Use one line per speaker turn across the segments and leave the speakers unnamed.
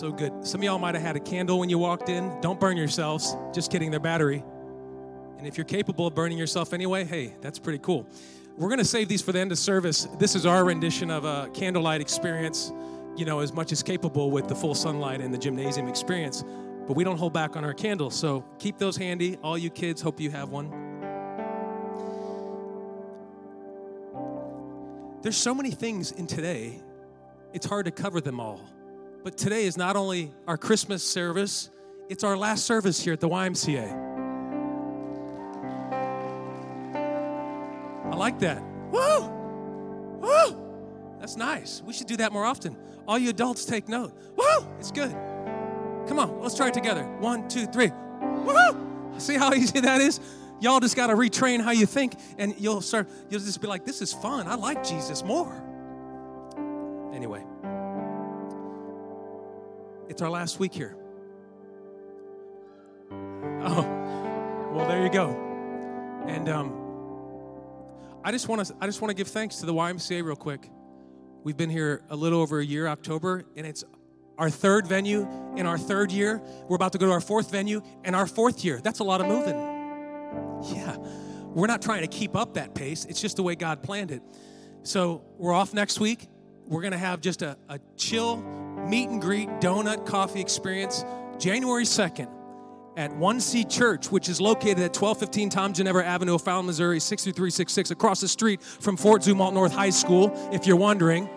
So good. Some of y'all might have had a candle when you walked in. Don't burn yourselves. Just kidding, their battery. And if you're capable of burning yourself anyway, hey, that's pretty cool. We're going to save these for the end of service. This is our rendition of a candlelight experience, you know, as much as capable with the full sunlight and the gymnasium experience. But we don't hold back on our candles. So keep those handy. All you kids, hope you have one. There's so many things in today, it's hard to cover them all. But today is not only our Christmas service, it's our last service here at the YMCA. I like that. Woo! Woo! That's nice. We should do that more often. All you adults take note. Woo! It's good. Come on, let's try it together. One, two, three. Woo! See how easy that is? Y'all just got to retrain how you think, and you'll start, you'll just be like, this is fun. I like Jesus more. Anyway. It's our last week here. Oh, well, there you go. And um, I just want to I just want to give thanks to the YMCA real quick. We've been here a little over a year, October, and it's our third venue in our third year. We're about to go to our fourth venue in our fourth year. That's a lot of moving. Yeah, we're not trying to keep up that pace. It's just the way God planned it. So we're off next week. We're gonna have just a, a chill meet and greet, donut, coffee experience January 2nd at One Seed Church, which is located at 1215 Tom Ginnever Avenue, O'Fallon, Missouri, 62366, across the street from Fort Zumwalt North High School, if you're wondering.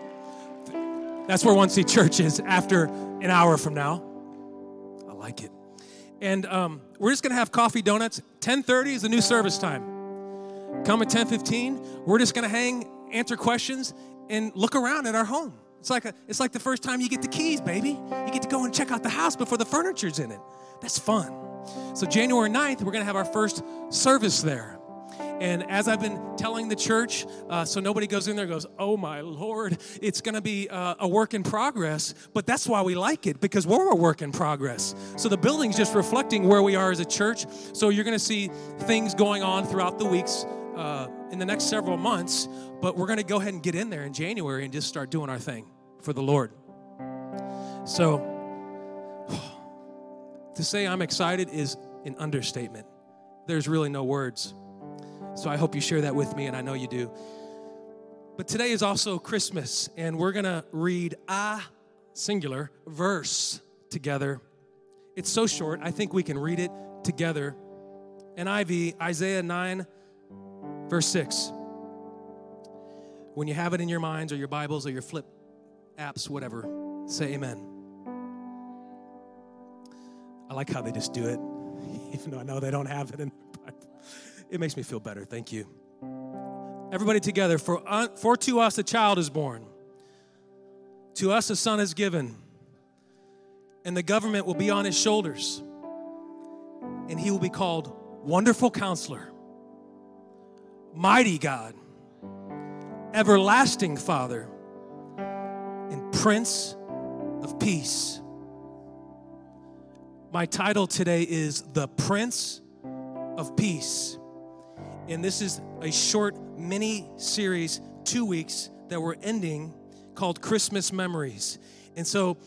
That's where One Seed Church is after an hour from now. I like it. And um, we're just going to have coffee donuts. 10.30 is the new service time. Come at 10.15. We're just going to hang, answer questions, and look around at our home. It's like, a, it's like the first time you get the keys, baby. You get to go and check out the house before the furniture's in it. That's fun. So, January 9th, we're going to have our first service there. And as I've been telling the church, uh, so nobody goes in there and goes, oh my Lord, it's going to be uh, a work in progress. But that's why we like it, because we're a work in progress. So the building's just reflecting where we are as a church. So you're going to see things going on throughout the weeks uh, in the next several months. But we're going to go ahead and get in there in January and just start doing our thing for the Lord. So, to say I'm excited is an understatement. There's really no words. So, I hope you share that with me, and I know you do. But today is also Christmas, and we're going to read a singular verse together. It's so short, I think we can read it together. NIV, Isaiah 9, verse 6. When you have it in your minds or your Bibles or your flip apps, whatever, say amen. I like how they just do it, even though I know they don't have it in the Bible. It makes me feel better. Thank you. Everybody together. For, uh, for to us a child is born, to us a son is given, and the government will be on his shoulders, and he will be called Wonderful Counselor, Mighty God everlasting Father, and Prince of Peace. My title today is The Prince of Peace. And this is a short mini series, two weeks, that we're ending called Christmas Memories. And so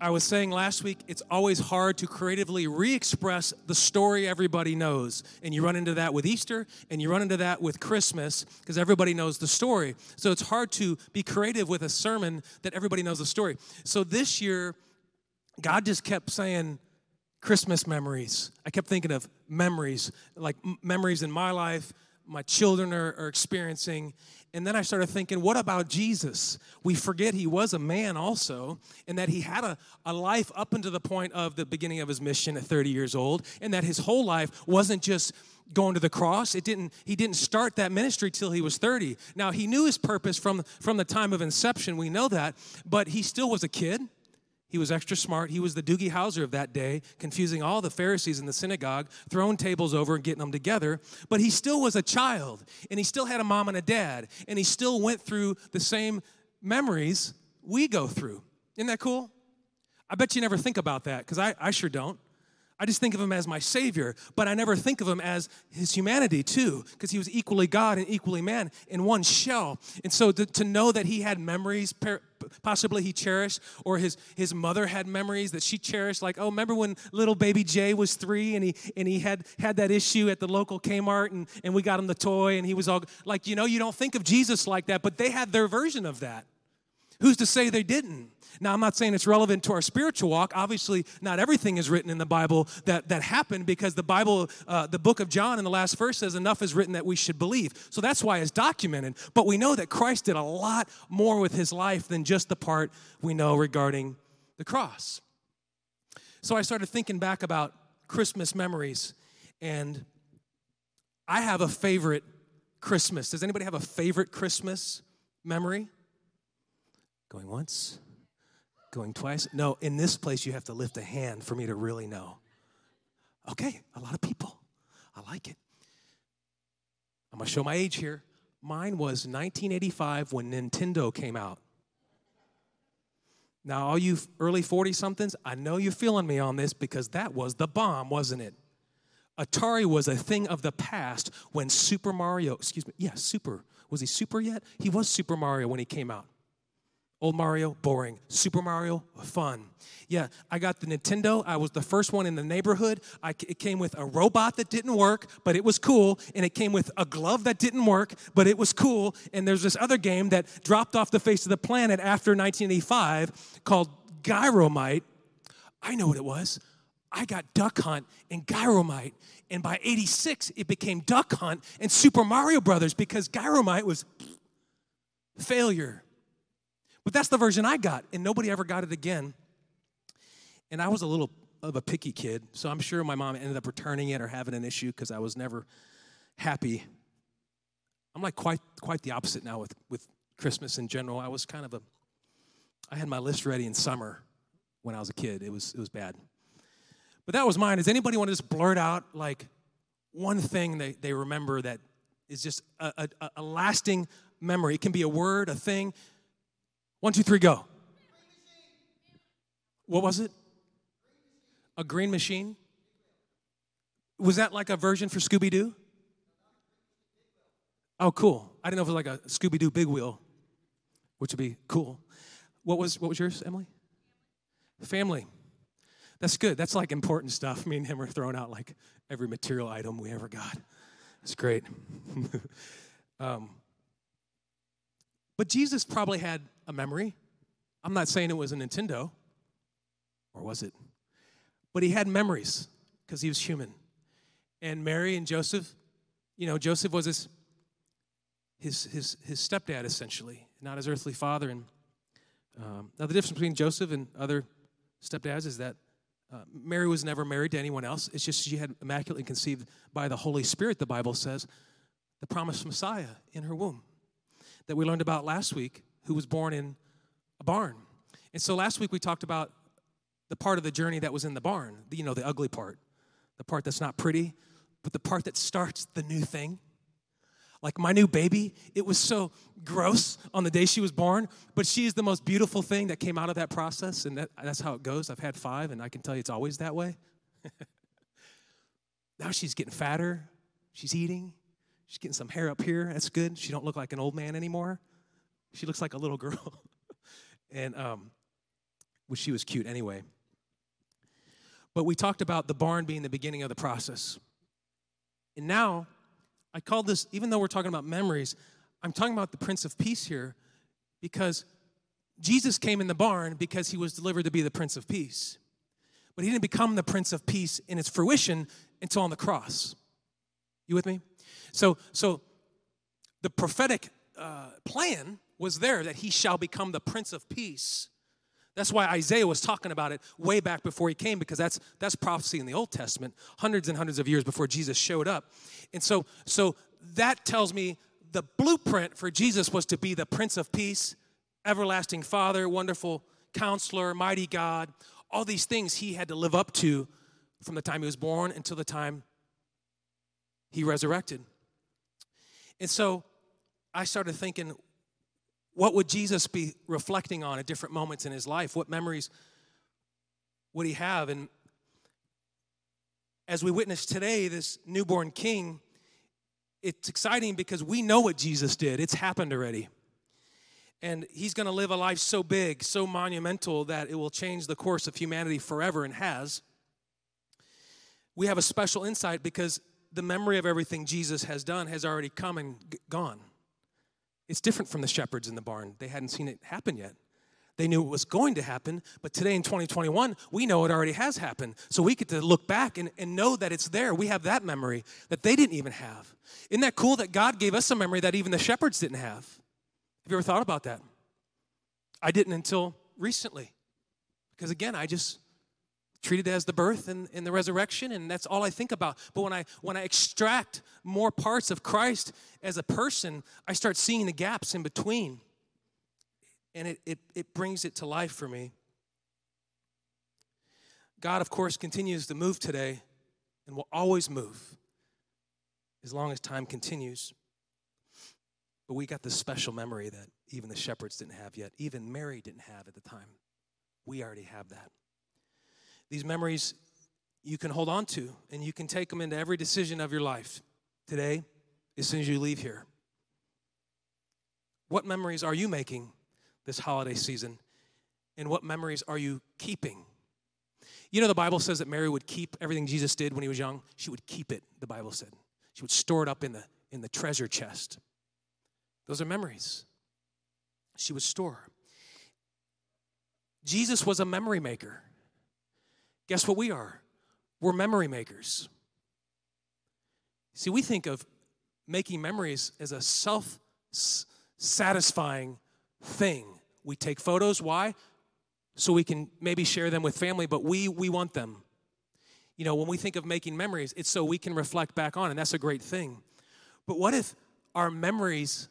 I was saying last week, it's always hard to creatively re express the story everybody knows. And you run into that with Easter, and you run into that with Christmas, because everybody knows the story. So it's hard to be creative with a sermon that everybody knows the story. So this year, God just kept saying, Christmas memories. I kept thinking of memories, like m- memories in my life, my children are, are experiencing. And then I started thinking, what about Jesus? We forget he was a man also, and that he had a, a life up until the point of the beginning of his mission at 30 years old, and that his whole life wasn't just going to the cross. It didn't, he didn't start that ministry till he was 30. Now, he knew his purpose from, from the time of inception, we know that, but he still was a kid. He was extra smart. He was the Doogie Howser of that day, confusing all the Pharisees in the synagogue, throwing tables over and getting them together. But he still was a child, and he still had a mom and a dad, and he still went through the same memories we go through. Isn't that cool? I bet you never think about that, because I, I sure don't. I just think of him as my Savior, but I never think of him as his humanity too, because he was equally God and equally man in one shell. And so to, to know that he had memories, possibly he cherished, or his, his mother had memories that she cherished, like, oh, remember when little baby Jay was three and he, and he had, had that issue at the local Kmart and, and we got him the toy and he was all, like, you know, you don't think of Jesus like that, but they had their version of that. Who's to say they didn't? Now, I'm not saying it's relevant to our spiritual walk. Obviously, not everything is written in the Bible that, that happened because the Bible, uh, the book of John in the last verse says, enough is written that we should believe. So that's why it's documented. But we know that Christ did a lot more with his life than just the part we know regarding the cross. So I started thinking back about Christmas memories, and I have a favorite Christmas. Does anybody have a favorite Christmas memory? Going once, going twice. No, in this place, you have to lift a hand for me to really know. Okay, a lot of people. I like it. I'm gonna show my age here. Mine was 1985 when Nintendo came out. Now, all you early 40 somethings, I know you're feeling me on this because that was the bomb, wasn't it? Atari was a thing of the past when Super Mario, excuse me, yeah, Super. Was he Super yet? He was Super Mario when he came out. Old Mario, boring. Super Mario, fun. Yeah, I got the Nintendo. I was the first one in the neighborhood. I, it came with a robot that didn't work, but it was cool. And it came with a glove that didn't work, but it was cool. And there's this other game that dropped off the face of the planet after 1985 called Gyromite. I know what it was. I got Duck Hunt and Gyromite. And by 86, it became Duck Hunt and Super Mario Brothers because Gyromite was failure. But that's the version I got, and nobody ever got it again. And I was a little of a picky kid, so I'm sure my mom ended up returning it or having an issue because I was never happy. I'm like quite quite the opposite now with with Christmas in general. I was kind of a I had my list ready in summer when I was a kid. It was it was bad. But that was mine. Does anybody want to just blurt out like one thing they, they remember that is just a, a, a lasting memory? It can be a word, a thing. One, two, three, go. What was it? A green machine? Was that like a version for Scooby Doo? Oh, cool. I didn't know if it was like a Scooby Doo big wheel, which would be cool. What was what was yours, Emily? Family. That's good. That's like important stuff. Me and him are throwing out like every material item we ever got. It's great. um, but Jesus probably had a memory. I'm not saying it was a Nintendo, or was it? But he had memories because he was human. And Mary and Joseph, you know, Joseph was his, his, his, his stepdad essentially, not his earthly father. And um, now the difference between Joseph and other stepdads is that uh, Mary was never married to anyone else. It's just she had immaculately conceived by the Holy Spirit, the Bible says, the promised Messiah in her womb that we learned about last week who was born in a barn. And so last week we talked about the part of the journey that was in the barn, you know, the ugly part, the part that's not pretty, but the part that starts the new thing. Like my new baby, it was so gross on the day she was born, but she is the most beautiful thing that came out of that process, and that, that's how it goes. I've had five, and I can tell you it's always that way. now she's getting fatter, she's eating, She's getting some hair up here. That's good. She don't look like an old man anymore. She looks like a little girl. and um, well, she was cute anyway. But we talked about the barn being the beginning of the process. And now, I call this, even though we're talking about memories, I'm talking about the Prince of Peace here because Jesus came in the barn because he was delivered to be the Prince of Peace. But he didn't become the Prince of Peace in its fruition until on the cross. You with me? So, so the prophetic uh, plan was there that he shall become the Prince of Peace. That's why Isaiah was talking about it way back before he came, because that's that's prophecy in the Old Testament, hundreds and hundreds of years before Jesus showed up. And so, so that tells me the blueprint for Jesus was to be the Prince of Peace, everlasting Father, wonderful counselor, mighty God. All these things he had to live up to from the time he was born until the time he resurrected. And so I started thinking, what would Jesus be reflecting on at different moments in his life? What memories would he have? And as we witness today, this newborn king, it's exciting because we know what Jesus did, it's happened already. And he's going to live a life so big, so monumental that it will change the course of humanity forever and has. We have a special insight because the memory of everything Jesus has done has already come and gone. It's different from the shepherds in the barn. They hadn't seen it happen yet. They knew it was going to happen, but today in 2021, we know it already has happened. So we get to look back and, and know that it's there. We have that memory that they didn't even have. Isn't that cool that God gave us a memory that even the shepherds didn't have? Have you ever thought about that? I didn't until recently. Because again, I just treated as the birth and, and the resurrection and that's all i think about. But when i when i extract more parts of christ as a person i start seeing the gaps in between. And it, it, it brings it to life for me. God of course continues to move today and will always move as long as time continues. But we got this special memory that even the shepherds didn't have yet. Even mary didn't have at the time. We already have that these memories you can hold on to and you can take them into every decision of your life today as soon as you leave here. What memories are you making this holiday season? And what memories are you keeping? You know, the Bible says that Mary would keep everything Jesus did when he was young. She would keep it, the Bible said. She would store it up in the, in the treasure chest. Those are memories. She would store. Jesus was a memory maker. Guess what we are? We're memory makers. See, we think of making memories as a self satisfying thing. We take photos. Why? So we can maybe share them with family, but we, we want them. You know, when we think of making memories, it's so we can reflect back on, and that's a great thing. But what if our memories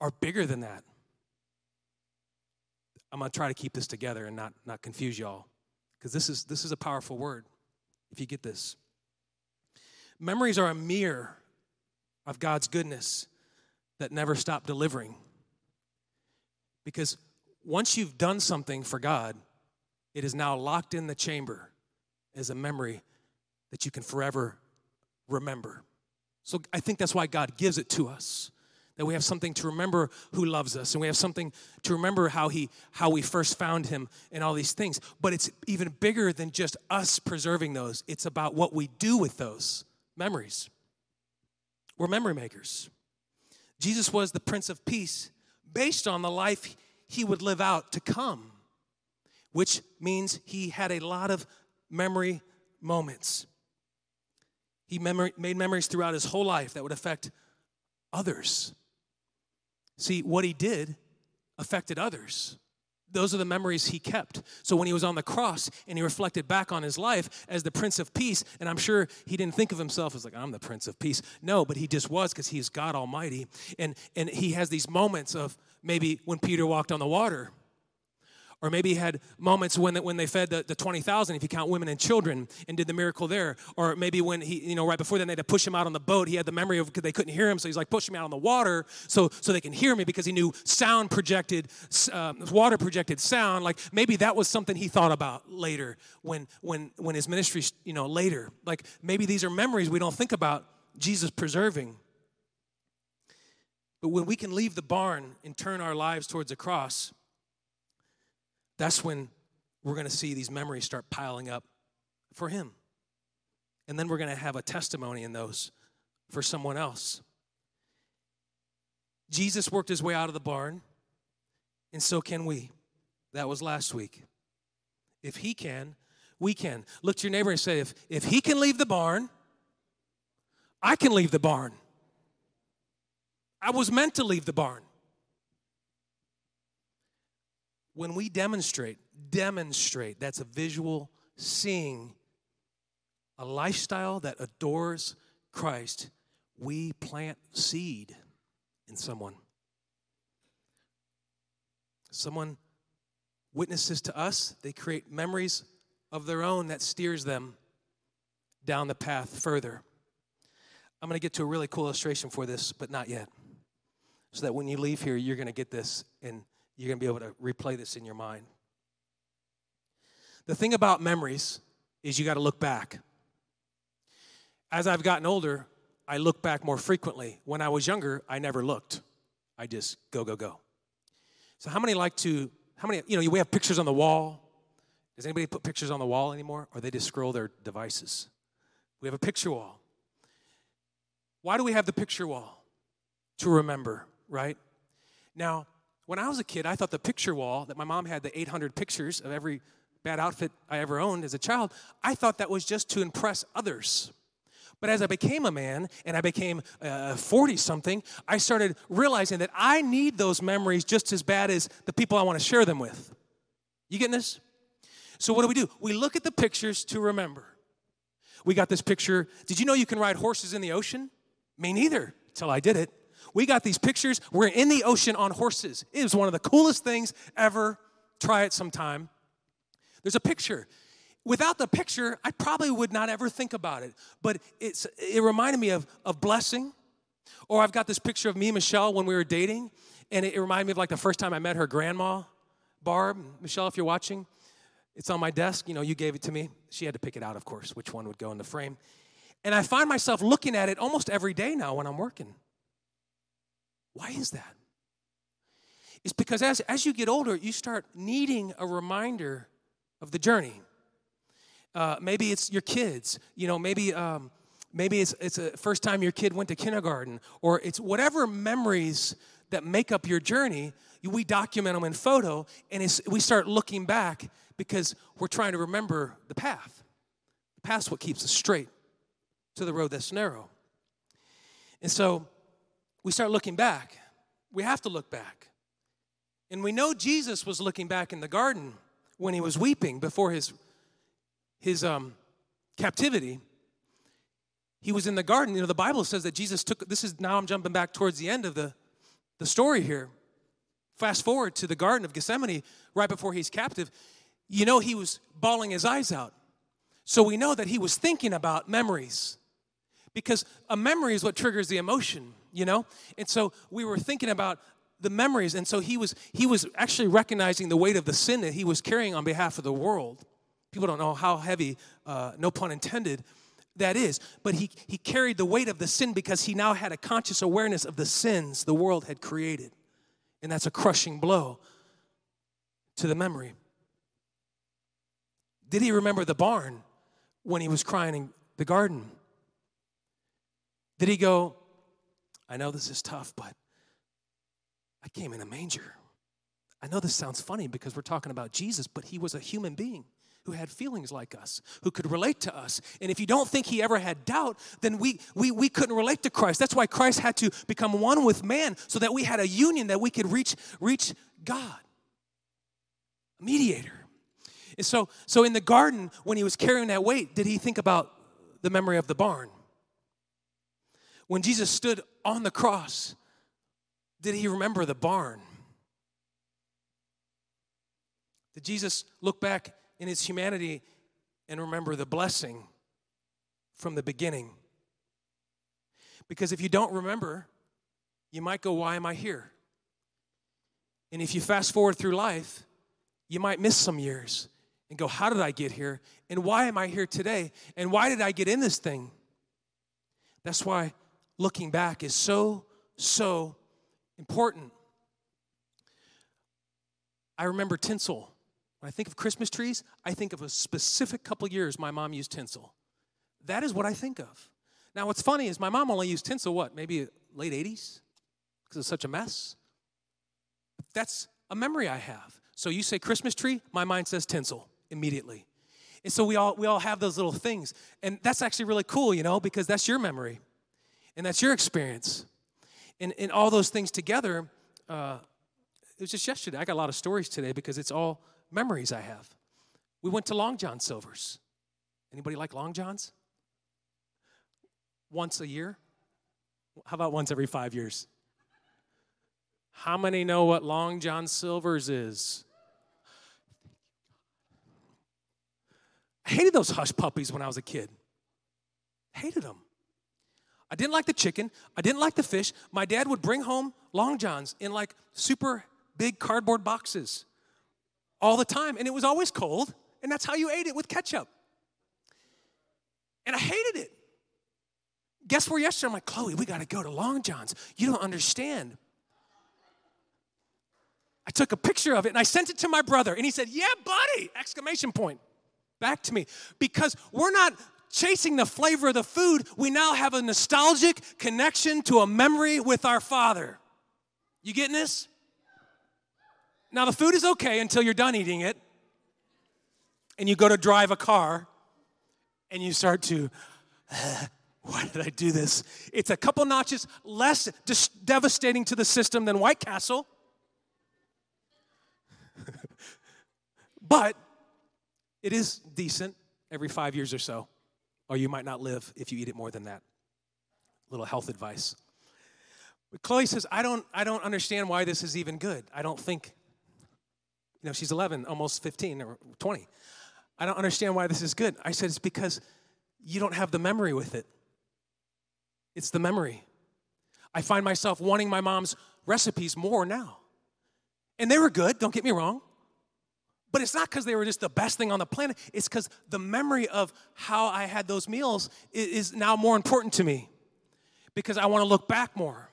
are bigger than that? I'm gonna try to keep this together and not, not confuse y'all because this is this is a powerful word if you get this. Memories are a mirror of god's goodness that never stop delivering. Because once you've done something for god it is now locked in the chamber as a memory that you can forever remember. So i think that's why god gives it to us that we have something to remember who loves us and we have something to remember how he how we first found him and all these things. But it's even bigger than just us preserving those. It's about what we do with those memories. We're memory makers. Jesus was the prince of peace based on the life he would live out to come which means he had a lot of memory moments. He made memories throughout his whole life that would affect others See, what he did affected others. Those are the memories he kept. So when he was on the cross and he reflected back on his life as the Prince of Peace, and I'm sure he didn't think of himself as like, I'm the Prince of Peace. No, but he just was because he's God Almighty. And, and he has these moments of maybe when Peter walked on the water or maybe he had moments when, when they fed the, the 20,000, if you count women and children, and did the miracle there. Or maybe when he, you know, right before then they had to push him out on the boat, he had the memory of because they couldn't hear him. So he's like, push me out on the water so, so they can hear me because he knew sound projected, uh, water projected sound. Like maybe that was something he thought about later when, when, when his ministry, you know, later. Like maybe these are memories we don't think about Jesus preserving. But when we can leave the barn and turn our lives towards the cross, that's when we're going to see these memories start piling up for Him. And then we're going to have a testimony in those for someone else. Jesus worked his way out of the barn, and so can we. That was last week. If he can, we can. Look to your neighbor and say, if, if he can leave the barn, I can leave the barn. I was meant to leave the barn. When we demonstrate, demonstrate, that's a visual seeing, a lifestyle that adores Christ, we plant seed in someone. Someone witnesses to us, they create memories of their own that steers them down the path further. I'm going to get to a really cool illustration for this, but not yet. So that when you leave here, you're going to get this and you're going to be able to replay this in your mind. The thing about memories is you got to look back. As I've gotten older, I look back more frequently. When I was younger, I never looked. I just go, go, go. So, how many like to, how many, you know, we have pictures on the wall. Does anybody put pictures on the wall anymore? Or they just scroll their devices? We have a picture wall. Why do we have the picture wall? To remember, right? Now, when I was a kid, I thought the picture wall that my mom had the 800 pictures of every bad outfit I ever owned as a child, I thought that was just to impress others. But as I became a man and I became 40 uh, something, I started realizing that I need those memories just as bad as the people I want to share them with. You getting this? So, what do we do? We look at the pictures to remember. We got this picture. Did you know you can ride horses in the ocean? Me neither, till I did it. We got these pictures. We're in the ocean on horses. It was one of the coolest things ever. Try it sometime. There's a picture without the picture, I probably would not ever think about it. But it's, it reminded me of, of blessing. Or I've got this picture of me Michelle when we were dating, and it, it reminded me of like the first time I met her grandma, Barb. Michelle, if you're watching, it's on my desk. You know, you gave it to me. She had to pick it out, of course, which one would go in the frame. And I find myself looking at it almost every day now when I'm working. Why is that? It's because as, as you get older, you start needing a reminder of the journey. Uh, maybe it's your kids. You know, maybe um, maybe it's it's a first time your kid went to kindergarten, or it's whatever memories that make up your journey. We document them in photo, and we start looking back because we're trying to remember the path. The path's what keeps us straight to the road that's narrow. And so we start looking back. We have to look back. And we know Jesus was looking back in the garden when he was weeping before his his um, captivity, he was in the garden. You know, the Bible says that Jesus took, this is now I'm jumping back towards the end of the, the story here. Fast forward to the Garden of Gethsemane right before he's captive. You know, he was bawling his eyes out. So we know that he was thinking about memories because a memory is what triggers the emotion, you know? And so we were thinking about the memories and so he was he was actually recognizing the weight of the sin that he was carrying on behalf of the world People don't know how heavy, uh, no pun intended, that is. But he, he carried the weight of the sin because he now had a conscious awareness of the sins the world had created. And that's a crushing blow to the memory. Did he remember the barn when he was crying in the garden? Did he go, I know this is tough, but I came in a manger. I know this sounds funny because we're talking about Jesus, but he was a human being who had feelings like us, who could relate to us. And if you don't think he ever had doubt, then we, we, we couldn't relate to Christ. That's why Christ had to become one with man so that we had a union that we could reach, reach God, a mediator. And so, so in the garden, when he was carrying that weight, did he think about the memory of the barn? When Jesus stood on the cross, did he remember the barn? Did Jesus look back in his humanity and remember the blessing from the beginning. Because if you don't remember, you might go, Why am I here? And if you fast forward through life, you might miss some years and go, How did I get here? And why am I here today? And why did I get in this thing? That's why looking back is so, so important. I remember tinsel. When I think of Christmas trees, I think of a specific couple years my mom used tinsel. That is what I think of. Now, what's funny is my mom only used tinsel, what, maybe late 80s? Because it's such a mess. That's a memory I have. So you say Christmas tree, my mind says tinsel immediately. And so we all we all have those little things. And that's actually really cool, you know, because that's your memory. And that's your experience. And, and all those things together, uh, it was just yesterday. I got a lot of stories today because it's all memories I have. We went to Long John Silver's. Anybody like Long John's? Once a year? How about once every five years? How many know what Long John Silver's is? I hated those hush puppies when I was a kid. Hated them. I didn't like the chicken. I didn't like the fish. My dad would bring home Long Johns in like super big cardboard boxes all the time, and it was always cold, and that's how you ate it with ketchup. And I hated it. Guess where yesterday? I'm like, Chloe, we got to go to Long John's. You don't understand. I took a picture of it and I sent it to my brother, and he said, Yeah, buddy! Exclamation point. Back to me. Because we're not chasing the flavor of the food, we now have a nostalgic connection to a memory with our Father. You getting this? Now, the food is okay until you're done eating it, and you go to drive a car, and you start to, why did I do this? It's a couple notches less dis- devastating to the system than White Castle. but it is decent every five years or so, or you might not live if you eat it more than that. Little health advice. But Chloe says, I don't, I don't understand why this is even good. I don't think, you know, she's 11, almost 15 or 20. I don't understand why this is good. I said, it's because you don't have the memory with it. It's the memory. I find myself wanting my mom's recipes more now. And they were good, don't get me wrong. But it's not because they were just the best thing on the planet. It's because the memory of how I had those meals is now more important to me. Because I want to look back more.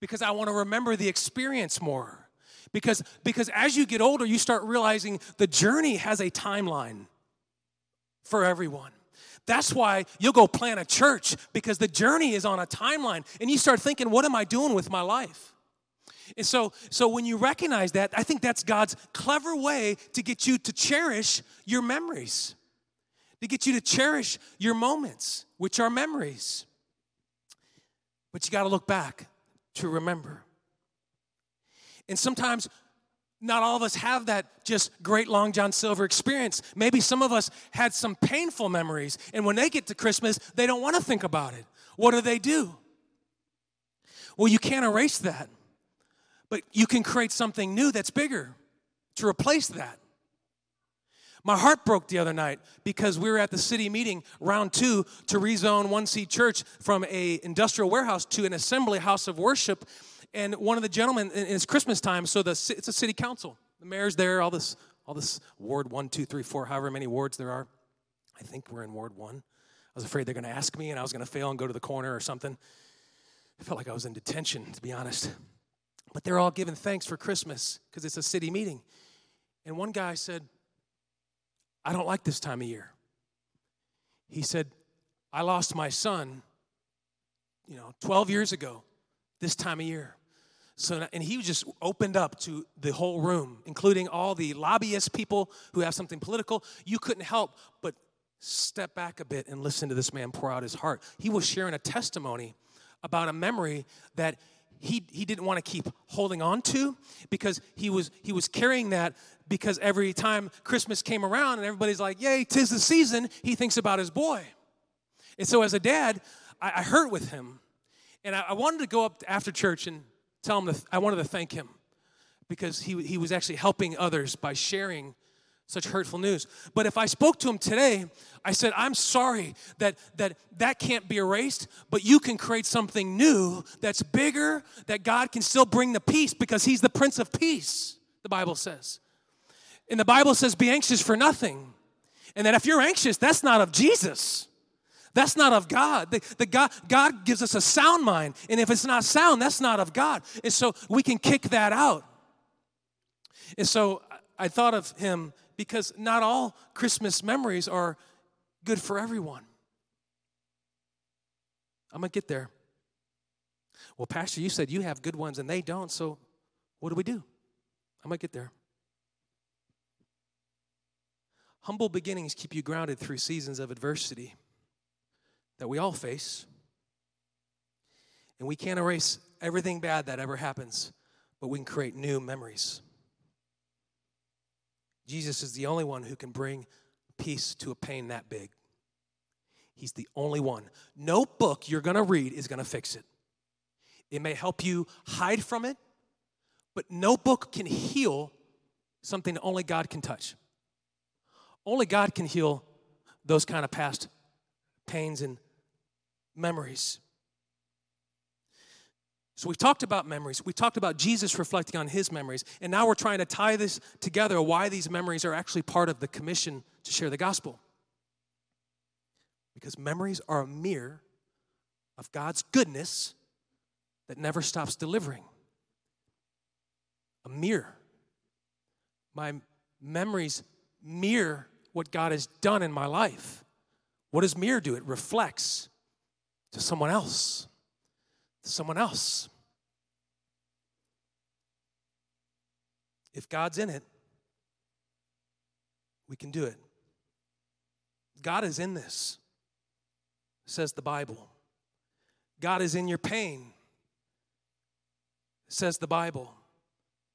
Because I want to remember the experience more. Because, because as you get older, you start realizing the journey has a timeline for everyone. That's why you'll go plant a church because the journey is on a timeline. And you start thinking, what am I doing with my life? And so, so when you recognize that, I think that's God's clever way to get you to cherish your memories, to get you to cherish your moments, which are memories. But you got to look back to remember. And sometimes not all of us have that just great long John Silver experience. Maybe some of us had some painful memories, and when they get to Christmas, they don't want to think about it. What do they do? Well, you can't erase that, but you can create something new that's bigger to replace that. My heart broke the other night because we were at the city meeting, round two, to rezone One Seed Church from a industrial warehouse to an assembly house of worship and one of the gentlemen, and it's Christmas time, so the, it's a city council. The mayor's there, all this, all this ward one, two, three, four, however many wards there are. I think we're in ward one. I was afraid they're going to ask me and I was going to fail and go to the corner or something. I felt like I was in detention, to be honest. But they're all giving thanks for Christmas because it's a city meeting. And one guy said, I don't like this time of year. He said, I lost my son, you know, 12 years ago, this time of year. So, and he just opened up to the whole room, including all the lobbyist people who have something political. You couldn't help but step back a bit and listen to this man pour out his heart. He was sharing a testimony about a memory that he, he didn't want to keep holding on to because he was he was carrying that because every time Christmas came around and everybody's like, Yay, tis the season, he thinks about his boy. And so as a dad, I, I hurt with him. And I, I wanted to go up after church and tell him that I wanted to thank him because he, he was actually helping others by sharing such hurtful news. But if I spoke to him today, I said, I'm sorry that that, that can't be erased, but you can create something new that's bigger, that God can still bring the peace because he's the Prince of Peace, the Bible says. And the Bible says, be anxious for nothing. And that if you're anxious, that's not of Jesus. That's not of God. The, the God. God gives us a sound mind. And if it's not sound, that's not of God. And so we can kick that out. And so I thought of him because not all Christmas memories are good for everyone. I'm going to get there. Well, Pastor, you said you have good ones and they don't, so what do we do? I'm going to get there. Humble beginnings keep you grounded through seasons of adversity that we all face. And we can't erase everything bad that ever happens, but we can create new memories. Jesus is the only one who can bring peace to a pain that big. He's the only one. No book you're going to read is going to fix it. It may help you hide from it, but no book can heal something only God can touch. Only God can heal those kind of past pains and memories. So we've talked about memories. We talked about Jesus reflecting on his memories. And now we're trying to tie this together why these memories are actually part of the commission to share the gospel. Because memories are a mirror of God's goodness that never stops delivering. A mirror. My memories mirror what God has done in my life. What does mirror do? It reflects to someone else. Someone else. If God's in it, we can do it. God is in this, says the Bible. God is in your pain, says the Bible.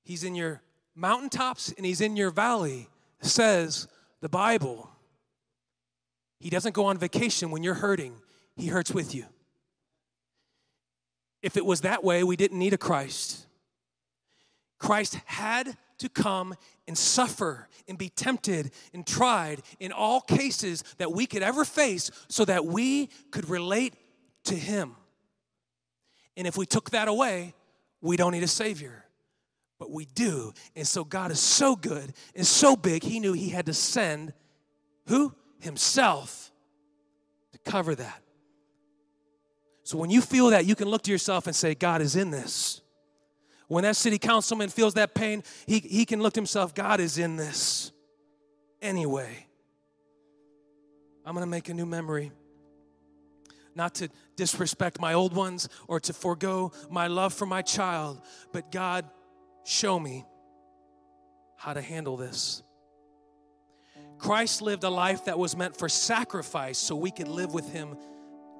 He's in your mountaintops and He's in your valley, says the Bible. He doesn't go on vacation when you're hurting, He hurts with you. If it was that way, we didn't need a Christ. Christ had to come and suffer and be tempted and tried in all cases that we could ever face so that we could relate to Him. And if we took that away, we don't need a Savior. But we do. And so God is so good and so big, He knew He had to send who? Himself to cover that. So when you feel that, you can look to yourself and say, God is in this. When that city councilman feels that pain, he, he can look to himself, God is in this. Anyway, I'm gonna make a new memory. Not to disrespect my old ones or to forego my love for my child, but God, show me how to handle this. Christ lived a life that was meant for sacrifice so we could live with Him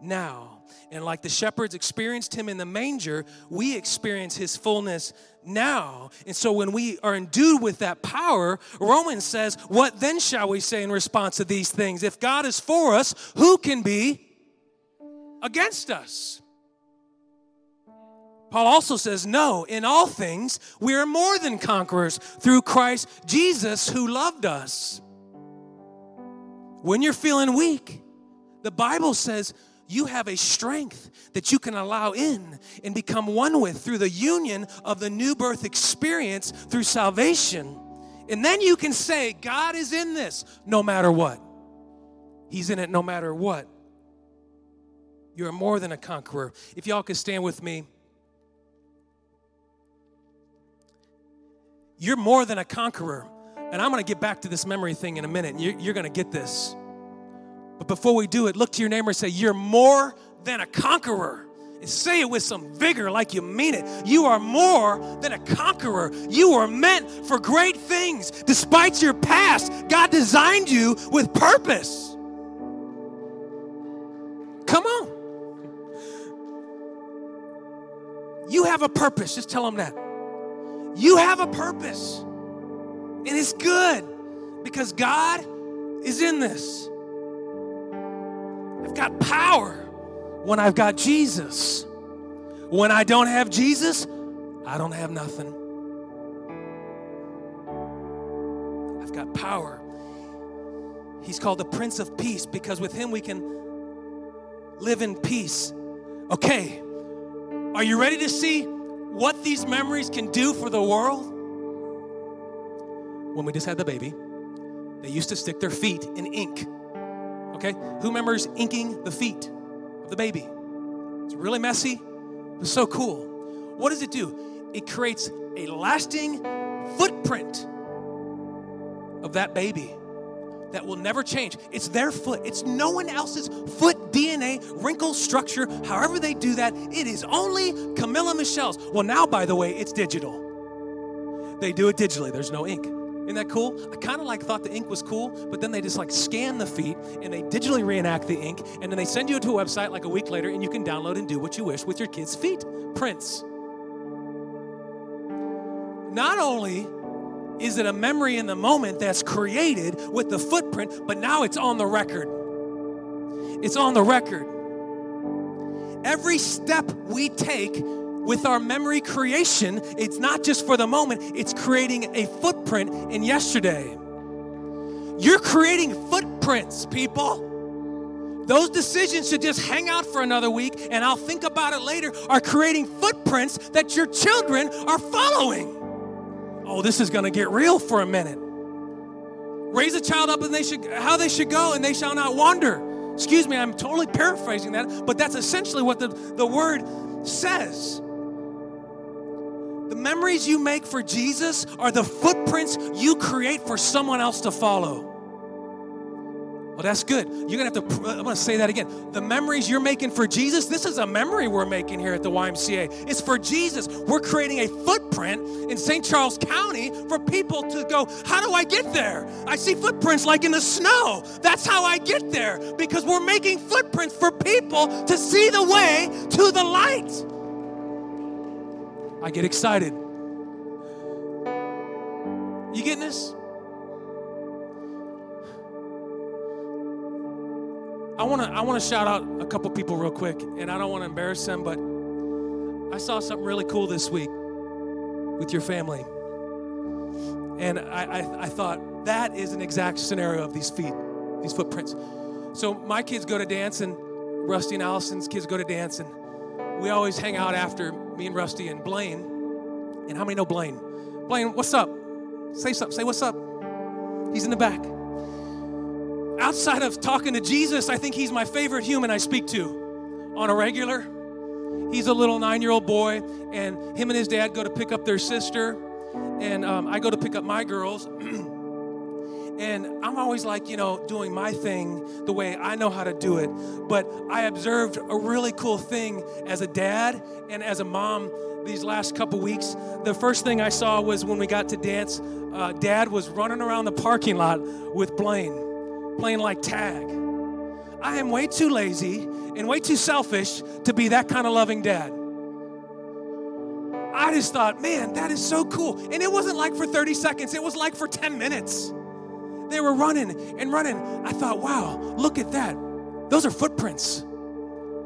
now. And like the shepherds experienced him in the manger, we experience his fullness now. And so when we are endued with that power, Romans says, What then shall we say in response to these things? If God is for us, who can be against us? Paul also says, No, in all things, we are more than conquerors through Christ Jesus who loved us. When you're feeling weak, the Bible says, you have a strength that you can allow in and become one with through the union of the new birth experience through salvation. And then you can say, God is in this no matter what. He's in it no matter what. You're more than a conqueror. If y'all could stand with me. You're more than a conqueror. And I'm going to get back to this memory thing in a minute. You're, you're going to get this. But before we do it, look to your neighbor and say, You're more than a conqueror. And say it with some vigor like you mean it. You are more than a conqueror. You are meant for great things. Despite your past, God designed you with purpose. Come on. You have a purpose. Just tell them that. You have a purpose. And it's good because God is in this. I've got power when I've got Jesus. When I don't have Jesus, I don't have nothing. I've got power. He's called the Prince of Peace because with him we can live in peace. Okay, are you ready to see what these memories can do for the world? When we just had the baby, they used to stick their feet in ink Okay? Who remembers inking the feet of the baby? It's really messy, but so cool. What does it do? It creates a lasting footprint of that baby that will never change. It's their foot, it's no one else's foot DNA, wrinkle structure, however they do that. It is only Camilla Michelle's. Well, now, by the way, it's digital. They do it digitally, there's no ink. Isn't that cool? I kind of like thought the ink was cool, but then they just like scan the feet and they digitally reenact the ink, and then they send you to a website like a week later, and you can download and do what you wish with your kids' feet prints. Not only is it a memory in the moment that's created with the footprint, but now it's on the record. It's on the record. Every step we take with our memory creation, it's not just for the moment, it's creating a footprint in yesterday. You're creating footprints, people. Those decisions should just hang out for another week and I'll think about it later, are creating footprints that your children are following. Oh, this is gonna get real for a minute. Raise a child up and they should how they should go, and they shall not wander. Excuse me, I'm totally paraphrasing that, but that's essentially what the, the word says. The memories you make for Jesus are the footprints you create for someone else to follow. Well, that's good. You're going to have to, I'm going to say that again. The memories you're making for Jesus, this is a memory we're making here at the YMCA. It's for Jesus. We're creating a footprint in St. Charles County for people to go, How do I get there? I see footprints like in the snow. That's how I get there because we're making footprints for people to see the way to the light. I get excited. You getting this? I want to I want to shout out a couple people real quick, and I don't want to embarrass them, but I saw something really cool this week with your family, and I, I, I thought that is an exact scenario of these feet, these footprints. So my kids go to dance, and Rusty and Allison's kids go to dance, and we always hang out after me and Rusty and Blaine. And how many know Blaine? Blaine, what's up? Say something. Say what's up. He's in the back outside of talking to Jesus, I think he's my favorite human I speak to on a regular. He's a little nine year old boy, and him and his dad go to pick up their sister, and um, I go to pick up my girls. and I'm always like, you know, doing my thing the way I know how to do it. But I observed a really cool thing as a dad and as a mom these last couple weeks. The first thing I saw was when we got to dance, uh, dad was running around the parking lot with Blaine playing like tag. I am way too lazy and way too selfish to be that kind of loving dad. I just thought, man, that is so cool. And it wasn't like for 30 seconds, it was like for 10 minutes. They were running and running. I thought, wow, look at that. Those are footprints.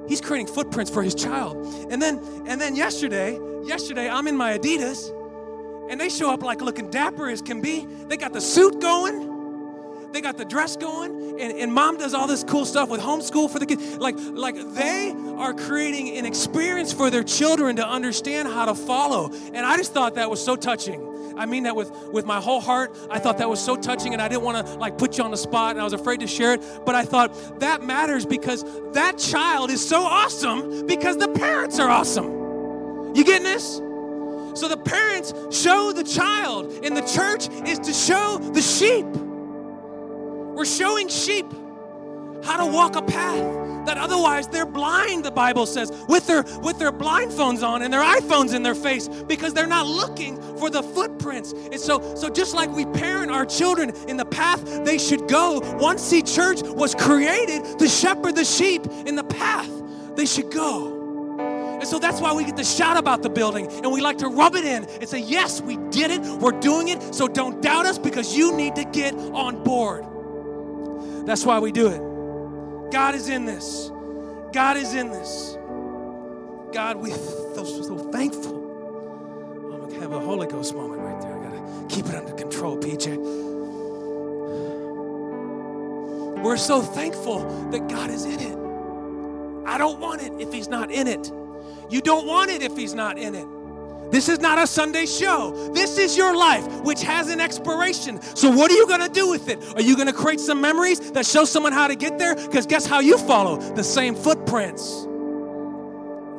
He's creating footprints for his child. And then and then yesterday, yesterday I'm in my Adidas and they show up like looking dapper as can be. They got the suit going they got the dress going, and, and mom does all this cool stuff with homeschool for the kids. Like, like they are creating an experience for their children to understand how to follow. And I just thought that was so touching. I mean that with, with my whole heart. I thought that was so touching, and I didn't want to like put you on the spot, and I was afraid to share it. But I thought that matters because that child is so awesome because the parents are awesome. You getting this? So the parents show the child, and the church is to show the sheep. We're showing sheep how to walk a path that otherwise they're blind the bible says with their with their blindfolds on and their iphones in their face because they're not looking for the footprints. And so so just like we parent our children in the path they should go one seed church was created to shepherd the sheep in the path they should go. And so that's why we get to shout about the building and we like to rub it in and say yes we did it. We're doing it. So don't doubt us because you need to get on board that's why we do it. God is in this. God is in this. God, we're so thankful. I'm going to have a Holy Ghost moment right there. I got to keep it under control, PJ. We're so thankful that God is in it. I don't want it if He's not in it. You don't want it if He's not in it. This is not a Sunday show. This is your life, which has an expiration. So, what are you going to do with it? Are you going to create some memories that show someone how to get there? Because guess how you follow? The same footprints.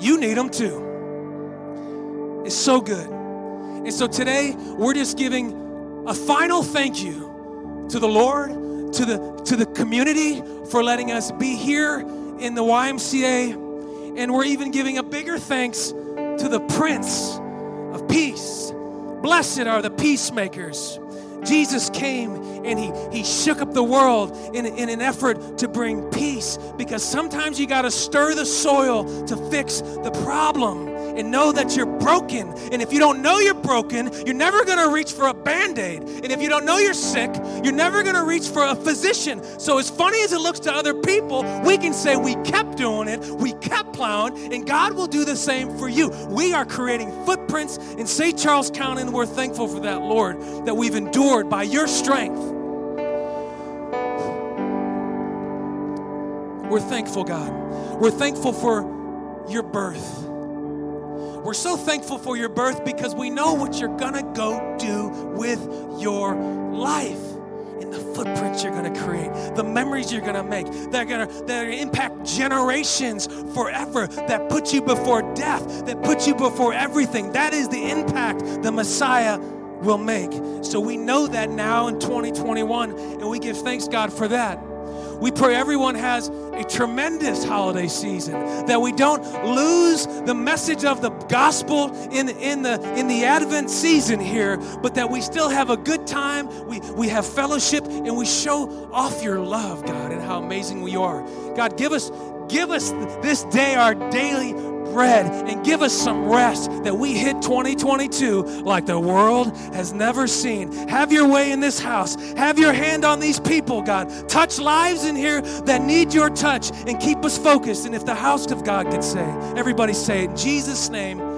You need them too. It's so good. And so, today, we're just giving a final thank you to the Lord, to the, to the community for letting us be here in the YMCA. And we're even giving a bigger thanks to the Prince of peace. Blessed are the peacemakers. Jesus came and he, he shook up the world in, in an effort to bring peace because sometimes you got to stir the soil to fix the problem and know that you're broken. And if you don't know you're broken, you're never going to reach for a band aid. And if you don't know you're sick, you're never going to reach for a physician. So, as funny as it looks to other people, we can say we kept doing it, we kept plowing, and God will do the same for you. We are creating footprints in St. Charles County, and we're thankful for that, Lord, that we've endured by your strength. We're thankful, God. We're thankful for your birth. We're so thankful for your birth because we know what you're gonna go do with your life. in the footprints you're going to create, the memories you're going to make. They're going to they're going to impact generations forever. That put you before death. That put you before everything. That is the impact the Messiah will make. So we know that now in 2021, and we give thanks God for that. We pray everyone has a tremendous holiday season, that we don't lose the message of the gospel in, in, the, in the Advent season here, but that we still have a good time, we, we have fellowship, and we show off your love, God, and how amazing we are. God, give us, give us this day our daily bread and give us some rest that we hit 2022 like the world has never seen. Have your way in this house. Have your hand on these people, God. Touch lives in here that need your touch and keep us focused. And if the house of God could say, everybody say it in Jesus' name.